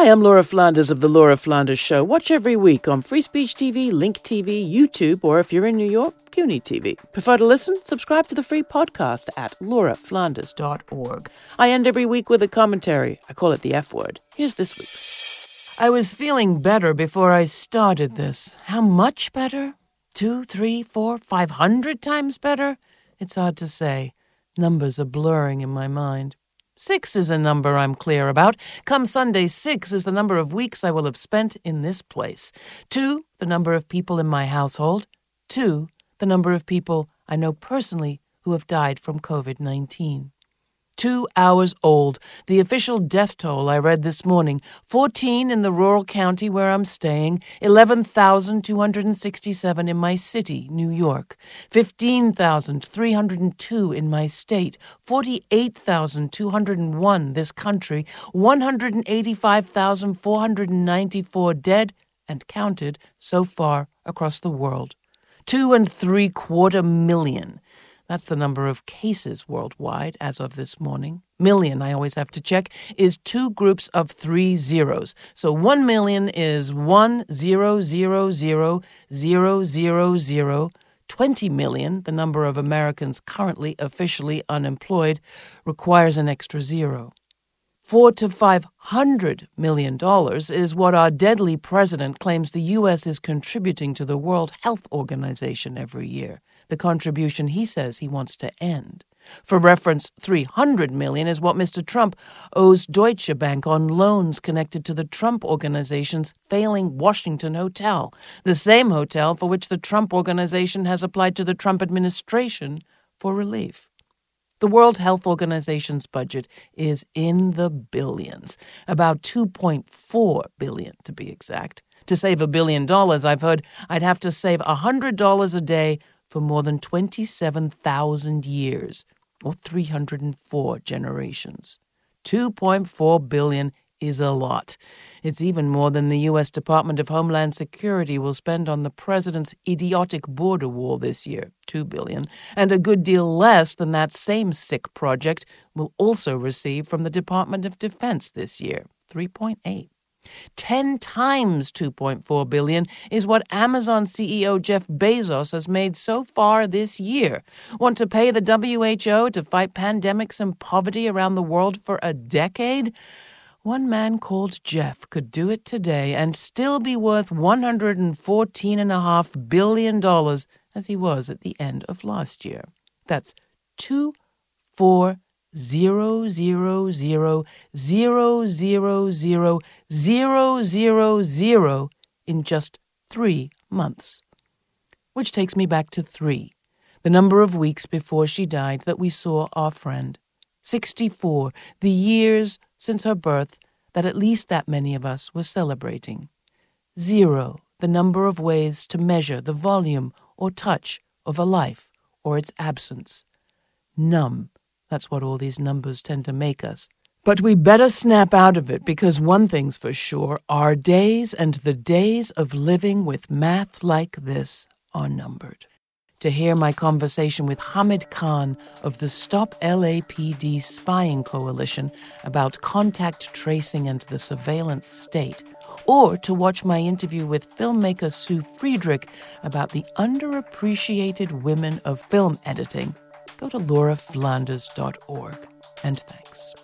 Hi, I'm Laura Flanders of The Laura Flanders Show. Watch every week on Free Speech TV, Link TV, YouTube, or if you're in New York, CUNY TV. Prefer to listen? Subscribe to the free podcast at lauraflanders.org. I end every week with a commentary. I call it the F word. Here's this week's. I was feeling better before I started this. How much better? Two, three, four, five hundred times better? It's hard to say. Numbers are blurring in my mind. Six is a number I'm clear about. Come Sunday, six is the number of weeks I will have spent in this place. Two, the number of people in my household. Two, the number of people I know personally who have died from COVID 19 two hours old. The official death toll I read this morning 14 in the rural county where I'm staying, 11,267 in my city, New York, 15,302 in my state, 48,201 this country, 185,494 dead and counted so far across the world. Two and three quarter million. That's the number of cases worldwide as of this morning. Million, I always have to check, is two groups of three zeros. So one million is one zero zero zero zero zero zero. 20 million, the number of Americans currently officially unemployed, requires an extra zero. Four to five hundred million dollars is what our deadly president claims the U.S. is contributing to the World Health Organization every year the contribution he says he wants to end. For reference, 300 million is what Mr. Trump owes Deutsche Bank on loans connected to the Trump organization's failing Washington hotel, the same hotel for which the Trump organization has applied to the Trump administration for relief. The World Health Organization's budget is in the billions, about 2.4 billion to be exact. To save a billion dollars, I've heard I'd have to save $100 a day for more than 27,000 years, or 304 generations. 2.4 billion is a lot. It's even more than the U.S. Department of Homeland Security will spend on the president's idiotic border wall this year, 2 billion, and a good deal less than that same sick project will also receive from the Department of Defense this year, 3.8. 10 times 2.4 billion is what Amazon CEO Jeff Bezos has made so far this year. Want to pay the WHO to fight pandemics and poverty around the world for a decade? One man called Jeff could do it today and still be worth $114.5 billion as he was at the end of last year. That's two, four, zero zero zero zero zero zero zero zero zero in just three months. Which takes me back to three, the number of weeks before she died that we saw our friend. 64, the years since her birth that at least that many of us were celebrating. Zero, the number of ways to measure the volume or touch of a life or its absence. Numb, that's what all these numbers tend to make us. But we better snap out of it because one thing's for sure our days and the days of living with math like this are numbered. To hear my conversation with Hamid Khan of the Stop LAPD Spying Coalition about contact tracing and the surveillance state, or to watch my interview with filmmaker Su Friedrich about the underappreciated women of film editing, go to lauraflanders.org. And thanks.